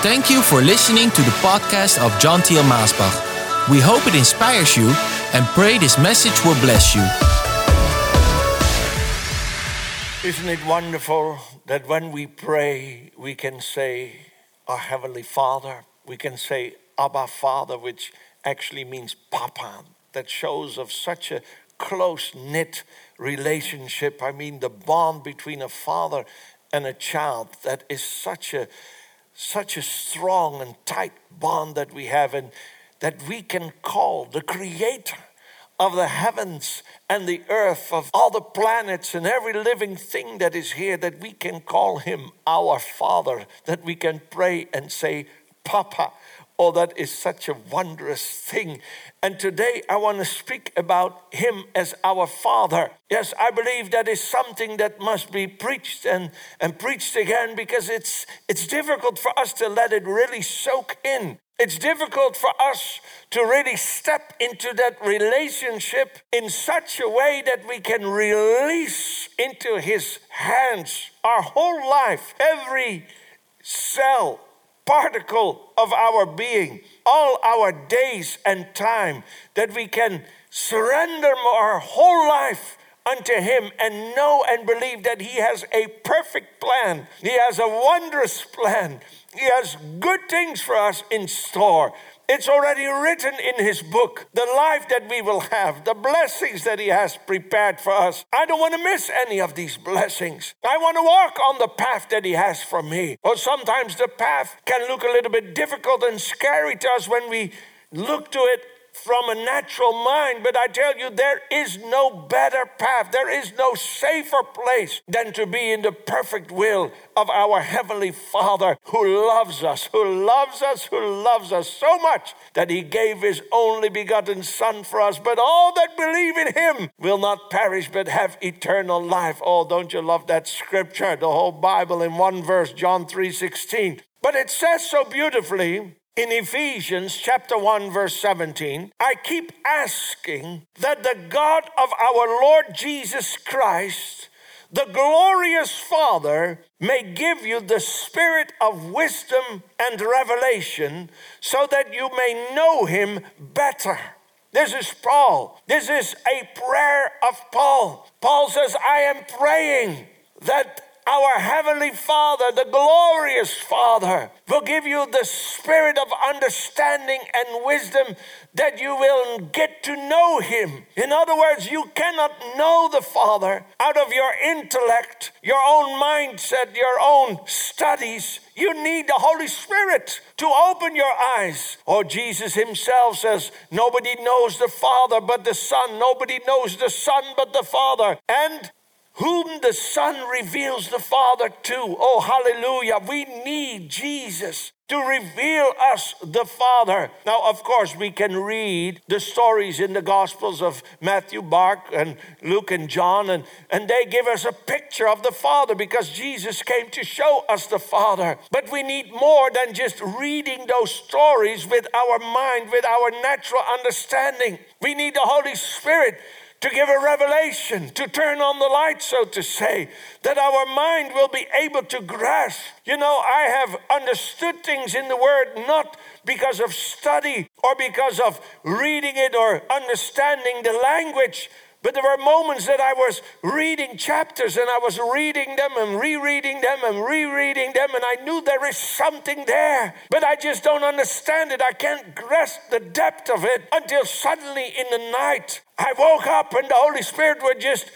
Thank you for listening to the podcast of John Thiel Maasbach. We hope it inspires you and pray this message will bless you. Isn't it wonderful that when we pray, we can say, Our Heavenly Father? We can say, Abba Father, which actually means Papa. That shows of such a close knit relationship. I mean, the bond between a father and a child that is such a such a strong and tight bond that we have, and that we can call the creator of the heavens and the earth, of all the planets and every living thing that is here, that we can call him our Father, that we can pray and say, Papa. Oh, that is such a wondrous thing. And today I want to speak about Him as our Father. Yes, I believe that is something that must be preached and, and preached again because it's, it's difficult for us to let it really soak in. It's difficult for us to really step into that relationship in such a way that we can release into His hands our whole life, every cell, particle of our being, all our days and time, that we can surrender our whole life unto Him and know and believe that He has a perfect plan. He has a wondrous plan. He has good things for us in store. It's already written in his book, the life that we will have, the blessings that he has prepared for us. I don't want to miss any of these blessings. I want to walk on the path that he has for me. Or sometimes the path can look a little bit difficult and scary to us when we look to it from a natural mind, but I tell you, there is no better path, there is no safer place than to be in the perfect will of our Heavenly Father who loves us, who loves us, who loves us so much that He gave His only begotten Son for us. But all that believe in Him will not perish but have eternal life. Oh, don't you love that scripture? The whole Bible in one verse, John 3 16. But it says so beautifully in Ephesians chapter 1 verse 17, I keep asking that the God of our Lord Jesus Christ, the glorious Father, may give you the spirit of wisdom and revelation so that you may know him better. This is Paul. This is a prayer of Paul. Paul says, I am praying that our Heavenly Father, the glorious Father, will give you the spirit of understanding and wisdom that you will get to know Him. In other words, you cannot know the Father out of your intellect, your own mindset, your own studies. You need the Holy Spirit to open your eyes. Or oh, Jesus himself says, Nobody knows the Father but the Son. Nobody knows the Son but the Father. And whom the Son reveals the Father to. Oh, hallelujah. We need Jesus to reveal us the Father. Now, of course, we can read the stories in the Gospels of Matthew, Mark, and Luke, and John, and, and they give us a picture of the Father because Jesus came to show us the Father. But we need more than just reading those stories with our mind, with our natural understanding. We need the Holy Spirit to give a revelation, to turn on the light, so to say, that our mind will be able to grasp. You know, I have understood things in the Word not because of study or because of reading it or understanding the language, but there were moments that I was reading chapters and I was reading them and rereading them and rereading them, and I knew there is something there, but I just don't understand it. I can't grasp the depth of it until suddenly in the night I woke up and the Holy Spirit would just,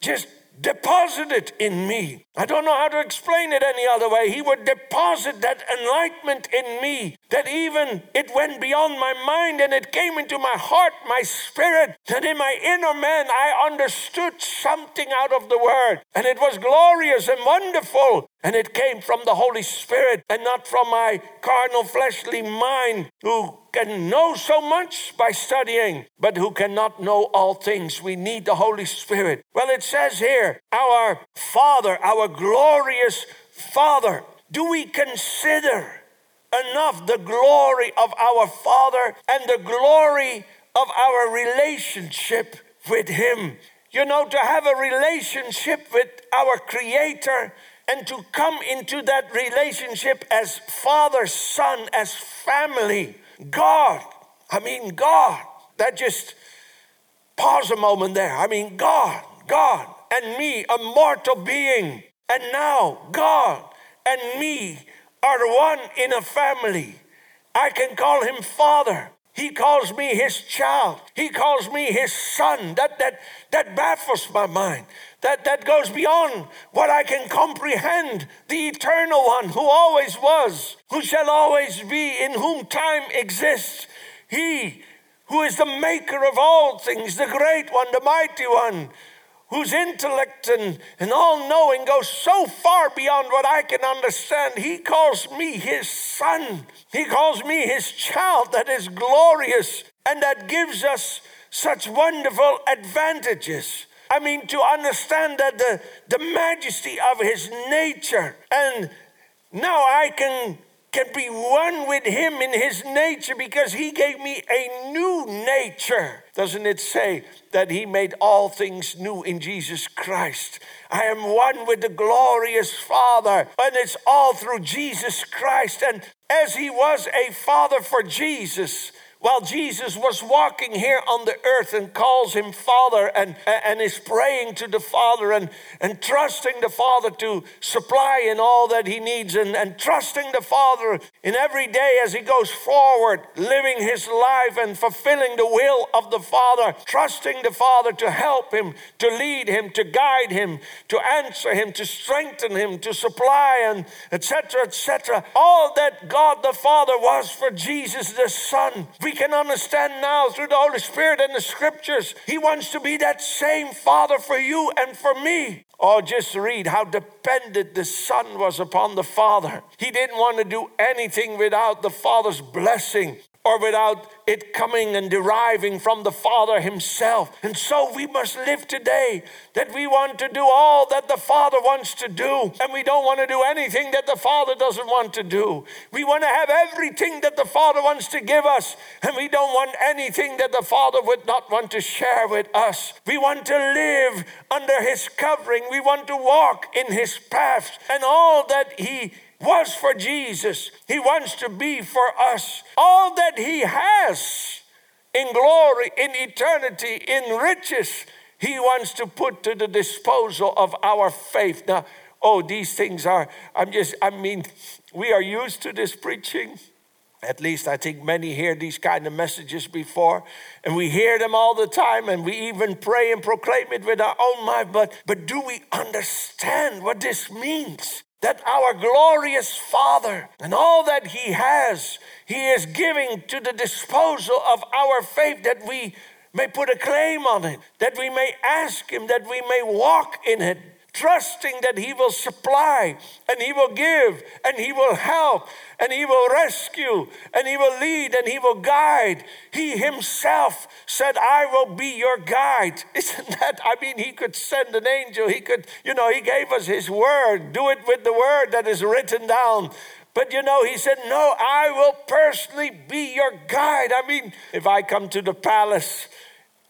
just deposited in me. I don't know how to explain it any other way. He would deposit that enlightenment in me that even it went beyond my mind and it came into my heart, my spirit, that in my inner man I understood something out of the word. And it was glorious and wonderful. And it came from the Holy Spirit and not from my carnal, fleshly mind who can know so much by studying, but who cannot know all things. We need the Holy Spirit. Well, it says here, our Father, our glorious Father. Do we consider enough the glory of our Father and the glory of our relationship with Him? You know, to have a relationship with our Creator and to come into that relationship as father, son, as family. God, I mean, God. That just pause a moment there. I mean, God, God, and me, a mortal being. And now, God and me are one in a family. I can call him Father. He calls me his child. He calls me his son. That, that, that baffles my mind. That, that goes beyond what I can comprehend. The eternal one who always was, who shall always be, in whom time exists. He who is the maker of all things, the great one, the mighty one, whose intellect and, and all knowing goes so far beyond what I can understand. He calls me his son. He calls me his child that is glorious and that gives us such wonderful advantages. I mean, to understand that the, the majesty of his nature. And now I can can be one with him in his nature because he gave me a new nature. Doesn't it say that he made all things new in Jesus Christ? I am one with the glorious Father, and it's all through Jesus Christ. And as he was a father for Jesus, while Jesus was walking here on the earth and calls him Father and, and is praying to the Father and, and trusting the Father to supply in all that he needs and, and trusting the Father in every day as he goes forward, living his life and fulfilling the will of the Father, trusting the Father to help him, to lead him, to guide him, to answer him, to strengthen him, to supply, and etc., etc. All that God the Father was for Jesus the Son. Can understand now through the Holy Spirit and the scriptures. He wants to be that same Father for you and for me. Oh, just read how dependent the Son was upon the Father. He didn't want to do anything without the Father's blessing or without it coming and deriving from the Father Himself. And so we must live today that we want to do all that the Father wants to do, and we don't want to do anything that the Father doesn't want to do. We want to have everything that the Father wants to give us, and we don't want anything that the Father would not want to share with us. We want to live under His covering, we want to walk in His paths, and all that He was for Jesus. He wants to be for us. All that He has in glory, in eternity, in riches, He wants to put to the disposal of our faith. Now, oh, these things are, I'm just, I mean, we are used to this preaching. At least I think many hear these kind of messages before, and we hear them all the time, and we even pray and proclaim it with our own mind. But, but do we understand what this means? That our glorious Father and all that He has, He is giving to the disposal of our faith that we may put a claim on it, that we may ask Him, that we may walk in it, trusting that He will supply and He will give and He will help and He will rescue and He will lead and He will guide. He Himself said, I will be your guide. Isn't that? I mean, He could send an angel. He could, you know, He gave us His word. Do it with the word that is written down. But you know, he said, No, I will personally be your guide. I mean, if I come to the palace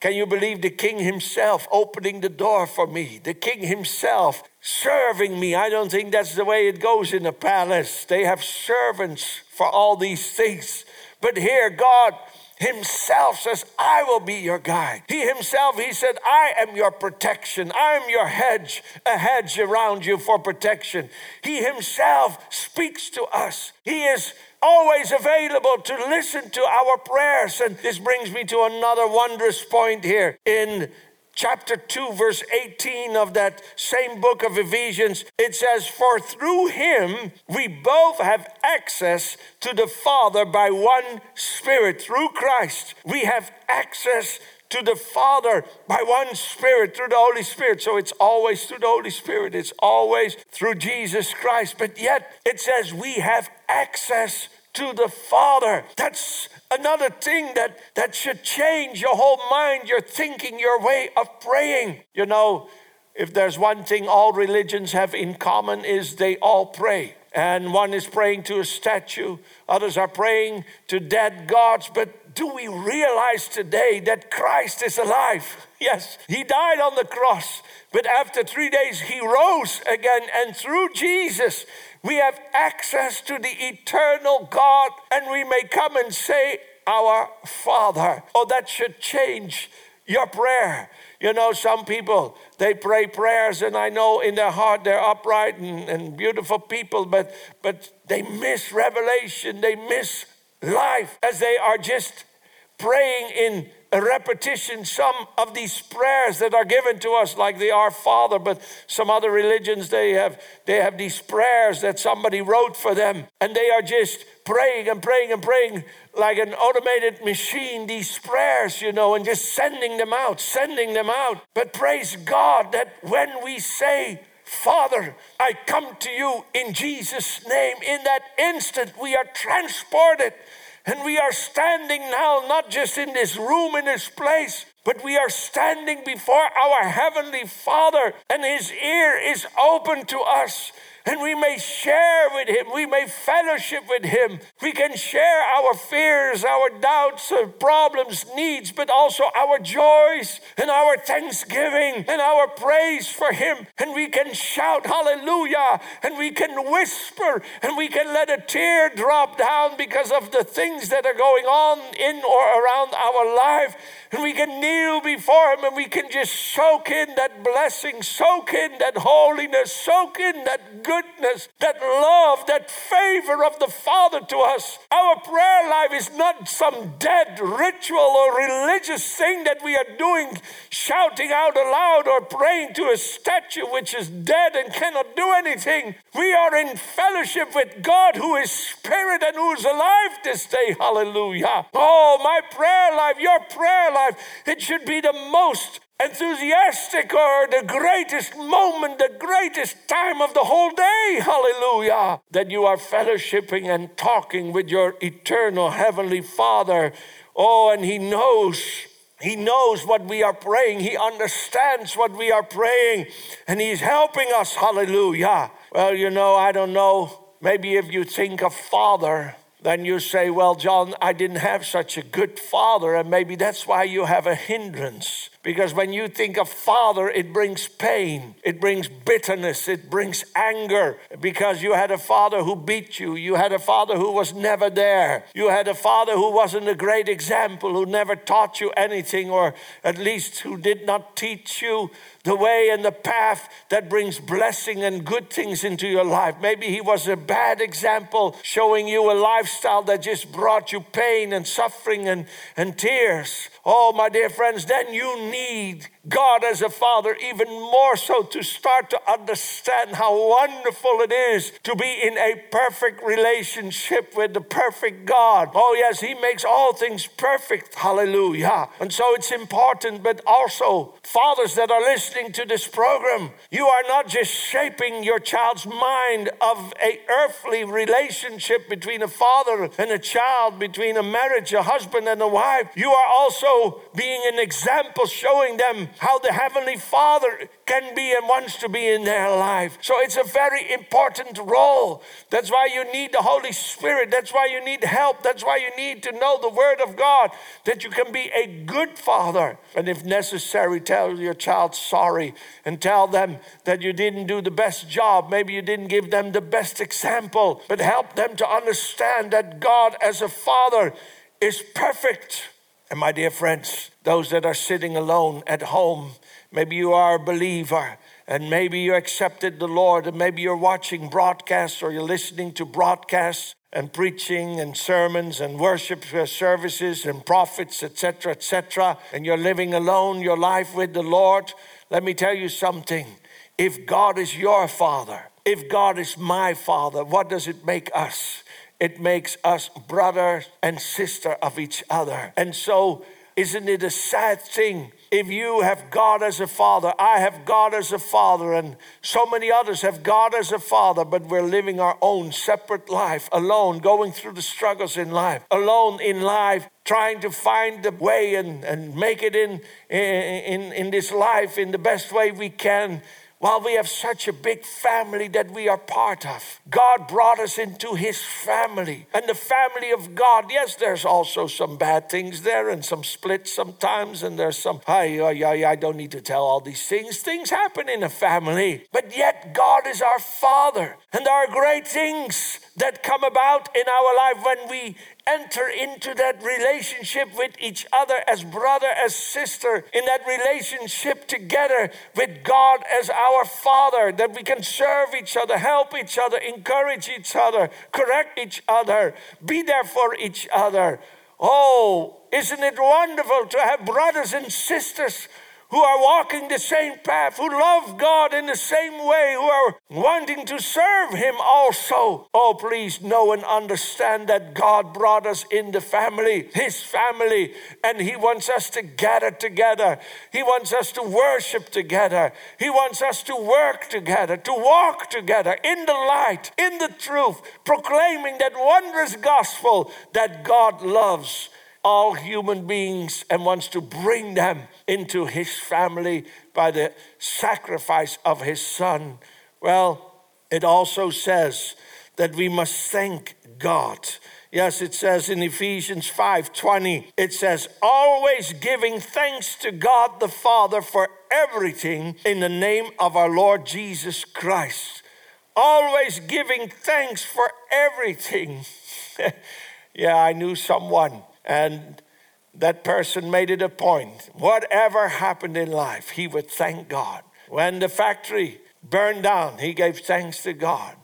can you believe the king himself opening the door for me? The king himself serving me. I don't think that's the way it goes in a palace. They have servants for all these things. But here, God himself says, I will be your guide. He himself, he said, I am your protection. I am your hedge, a hedge around you for protection. He himself speaks to us. He is always available to listen to our prayers. And this brings me to another wondrous point here in chapter 2, verse 18 of that same book of Ephesians, it says, For through him we both have access to the Father by one Spirit. Through Christ, we have access to the Father by one Spirit, through the Holy Spirit. So it's always through the Holy Spirit, it's always through Jesus Christ. But yet it says we have access to the Father. That's another thing that, that should change your whole mind, your thinking, your way of praying. You know, if there's one thing all religions have in common is they all pray and one is praying to a statue, others are praying to dead gods, but do we realize today that Christ is alive? Yes, he died on the cross, but after three days he rose again, and through Jesus we have access to the eternal God, and we may come and say, Our Father. Oh, that should change your prayer. You know, some people, they pray prayers, and I know in their heart they're upright and, and beautiful people, but, but they miss revelation, they miss life as they are just praying in a repetition some of these prayers that are given to us like the our father but some other religions they have they have these prayers that somebody wrote for them and they are just praying and praying and praying like an automated machine these prayers you know and just sending them out sending them out but praise god that when we say Father, I come to you in Jesus' name. In that instant, we are transported and we are standing now, not just in this room, in this place, but we are standing before our Heavenly Father, and His ear is open to us and we may share with Him, we may fellowship with Him. We can share our fears, our doubts, our problems, needs, but also our joys and our thanksgiving and our praise for Him. And we can shout hallelujah and we can whisper and we can let a tear drop down because of the things that are going on in or around our life. And we can kneel before Him and we can just soak in that blessing, soak in that holiness, soak in that goodness, that love, that favor of the Father to us. Our prayer life is not some dead ritual or religious thing that we are doing, shouting out aloud or praying to a statue which is dead and cannot do anything. We are in fellowship with God who is spirit and who is alive this day. Hallelujah. Oh, my prayer life, your prayer life life, it should be the most enthusiastic or the greatest moment, the greatest time of the whole day. Hallelujah. That you are fellowshipping and talking with your eternal Heavenly Father. Oh, and He knows. He knows what we are praying. He understands what we are praying. And He's helping us. Hallelujah. Well, you know, I don't know. Maybe if you think of Father, then you say, Well, John, I didn't have such a good father, and maybe that's why you have a hindrance. Because when you think of father, it brings pain, it brings bitterness, it brings anger. Because you had a father who beat you, you had a father who was never there, you had a father who wasn't a great example, who never taught you anything, or at least who did not teach you the way and the path that brings blessing and good things into your life. Maybe he was a bad example, showing you a lifestyle that just brought you pain and suffering and, and tears. Oh, my dear friends, then you need God as a father even more so to start to understand how wonderful it is to be in a perfect relationship with the perfect God. Oh, yes, He makes all things perfect. Hallelujah. And so it's important, but also, fathers that are listening to this program, you are not just shaping your child's mind of a earthly relationship between a father and a child, between a marriage, a husband and a wife. You are also being an example, showing them how the Heavenly Father can be and wants to be in their life. So it's a very important role. That's why you need the Holy Spirit. That's why you need help. That's why you need to know the Word of God, that you can be a good father. And if necessary, tell your child sorry and tell them that you didn't do the best job. Maybe you didn't give them the best example, but help them to understand that God, as a father, is perfect and my dear friends, those that are sitting alone at home, maybe you are a believer and maybe you accepted the Lord and maybe you're watching broadcasts or you're listening to broadcasts and preaching and sermons and worship services and prophets, etc., etc., and you're living alone your life with the Lord. Let me tell you something. If God is your father, if God is my father, what does it make us? It makes us brother and sister of each other. And so, isn't it a sad thing if you have God as a father? I have God as a father, and so many others have God as a father, but we're living our own separate life, alone, going through the struggles in life, alone in life, trying to find the way and, and make it in, in, in this life in the best way we can while we have such a big family that we are part of. God brought us into His family. And the family of God, yes, there's also some bad things there and some splits sometimes, and there's some, I, I, I don't need to tell all these things. Things happen in a family. But yet, God is our Father. And there are great things that come about in our life when we enter into that relationship with each other as brother, as sister, in that relationship together with God as our Father, that we can serve each other, help each other, encourage each other, correct each other, be there for each other. Oh, isn't it wonderful to have brothers and sisters who are walking the same path, who love God in the same way, who are wanting to serve Him also. Oh, please know and understand that God brought us in the family, His family, and He wants us to gather together. He wants us to worship together. He wants us to work together, to walk together in the light, in the truth, proclaiming that wondrous gospel that God loves all human beings and wants to bring them into his family by the sacrifice of his son. Well, it also says that we must thank God. Yes, it says in Ephesians 5:20, it says, always giving thanks to God the Father for everything in the name of our Lord Jesus Christ. Always giving thanks for everything. yeah, I knew someone and that person made it a point. Whatever happened in life, he would thank God. When the factory burned down, he gave thanks to God.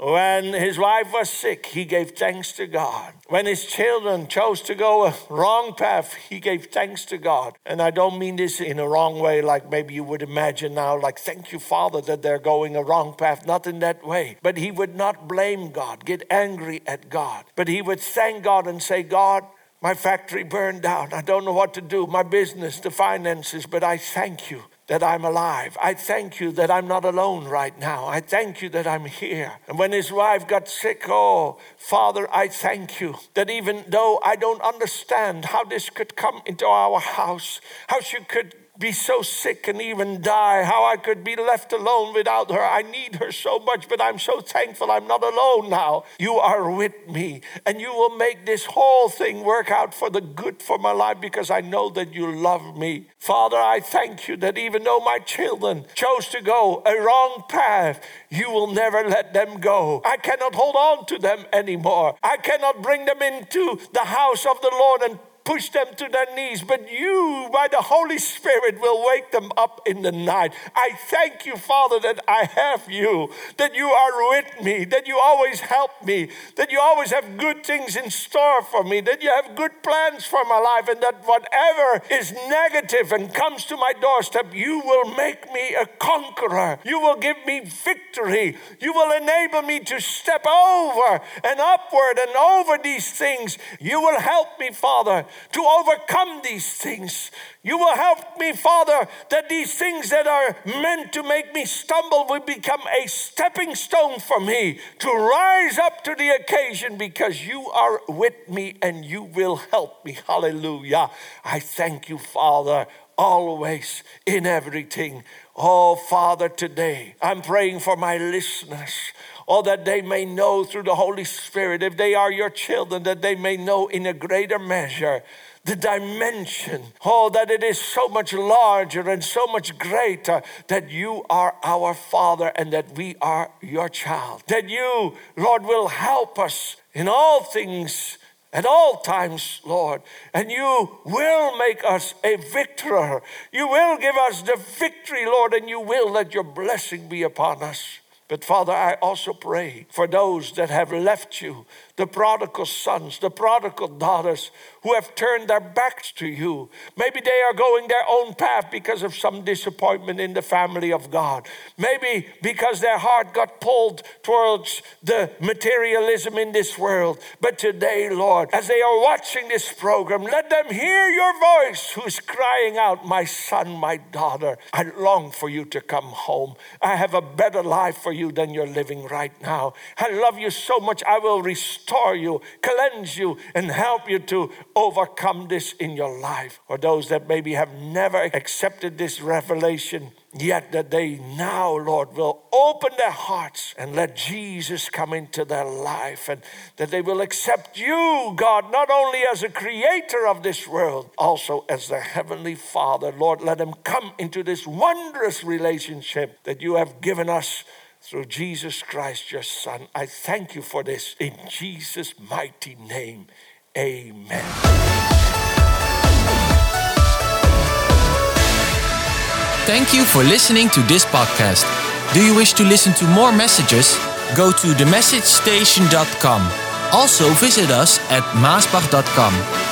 When his wife was sick, he gave thanks to God. When his children chose to go a wrong path, he gave thanks to God. And I don't mean this in a wrong way, like maybe you would imagine now, like, thank you, Father, that they're going a wrong path. Not in that way. But he would not blame God, get angry at God. But he would thank God and say, God, my factory burned down. I don't know what to do. My business, the finances, but I thank you that I'm alive. I thank you that I'm not alone right now. I thank you that I'm here. And when his wife got sick, oh, Father, I thank you that even though I don't understand how this could come into our house, how she could be so sick and even die, how I could be left alone without her. I need her so much, but I'm so thankful I'm not alone now. You are with me, and you will make this whole thing work out for the good for my life because I know that you love me. Father, I thank you that even though my children chose to go a wrong path, you will never let them go. I cannot hold on to them anymore. I cannot bring them into the house of the Lord and push them to their knees, but you, by the Holy Spirit, will wake them up in the night. I thank you, Father, that I have you, that you are with me, that you always help me, that you always have good things in store for me, that you have good plans for my life, and that whatever is negative and comes to my doorstep, you will make me a conqueror. You will give me victory. You will enable me to step over and upward and over these things. You will help me, Father, to overcome these things. You will help me, Father, that these things that are meant to make me stumble will become a stepping stone for me to rise up to the occasion because you are with me and you will help me. Hallelujah. I thank you, Father, always in everything. Oh, Father, today I'm praying for my listeners. Oh, that they may know through the Holy Spirit, if they are your children, that they may know in a greater measure the dimension. Oh, that it is so much larger and so much greater that you are our Father and that we are your child. That you, Lord, will help us in all things at all times, Lord. And you will make us a victor. You will give us the victory, Lord, and you will let your blessing be upon us. But Father, I also pray for those that have left you, the prodigal sons, the prodigal daughters who have turned their backs to you. Maybe they are going their own path because of some disappointment in the family of God. Maybe because their heart got pulled towards the materialism in this world. But today, Lord, as they are watching this program, let them hear your voice who's crying out, My son, my daughter, I long for you to come home. I have a better life for you than you're living right now. I love you so much, I will restore restore you, cleanse you, and help you to overcome this in your life. Or those that maybe have never accepted this revelation, yet that they now, Lord, will open their hearts and let Jesus come into their life and that they will accept you, God, not only as a creator of this world, also as the Heavenly Father. Lord, let them come into this wondrous relationship that you have given us through Jesus Christ, your Son. I thank you for this in Jesus' mighty name. Amen. Thank you for listening to this podcast. Do you wish to listen to more messages? Go to themessagestation.com. Also visit us at maasbach.com.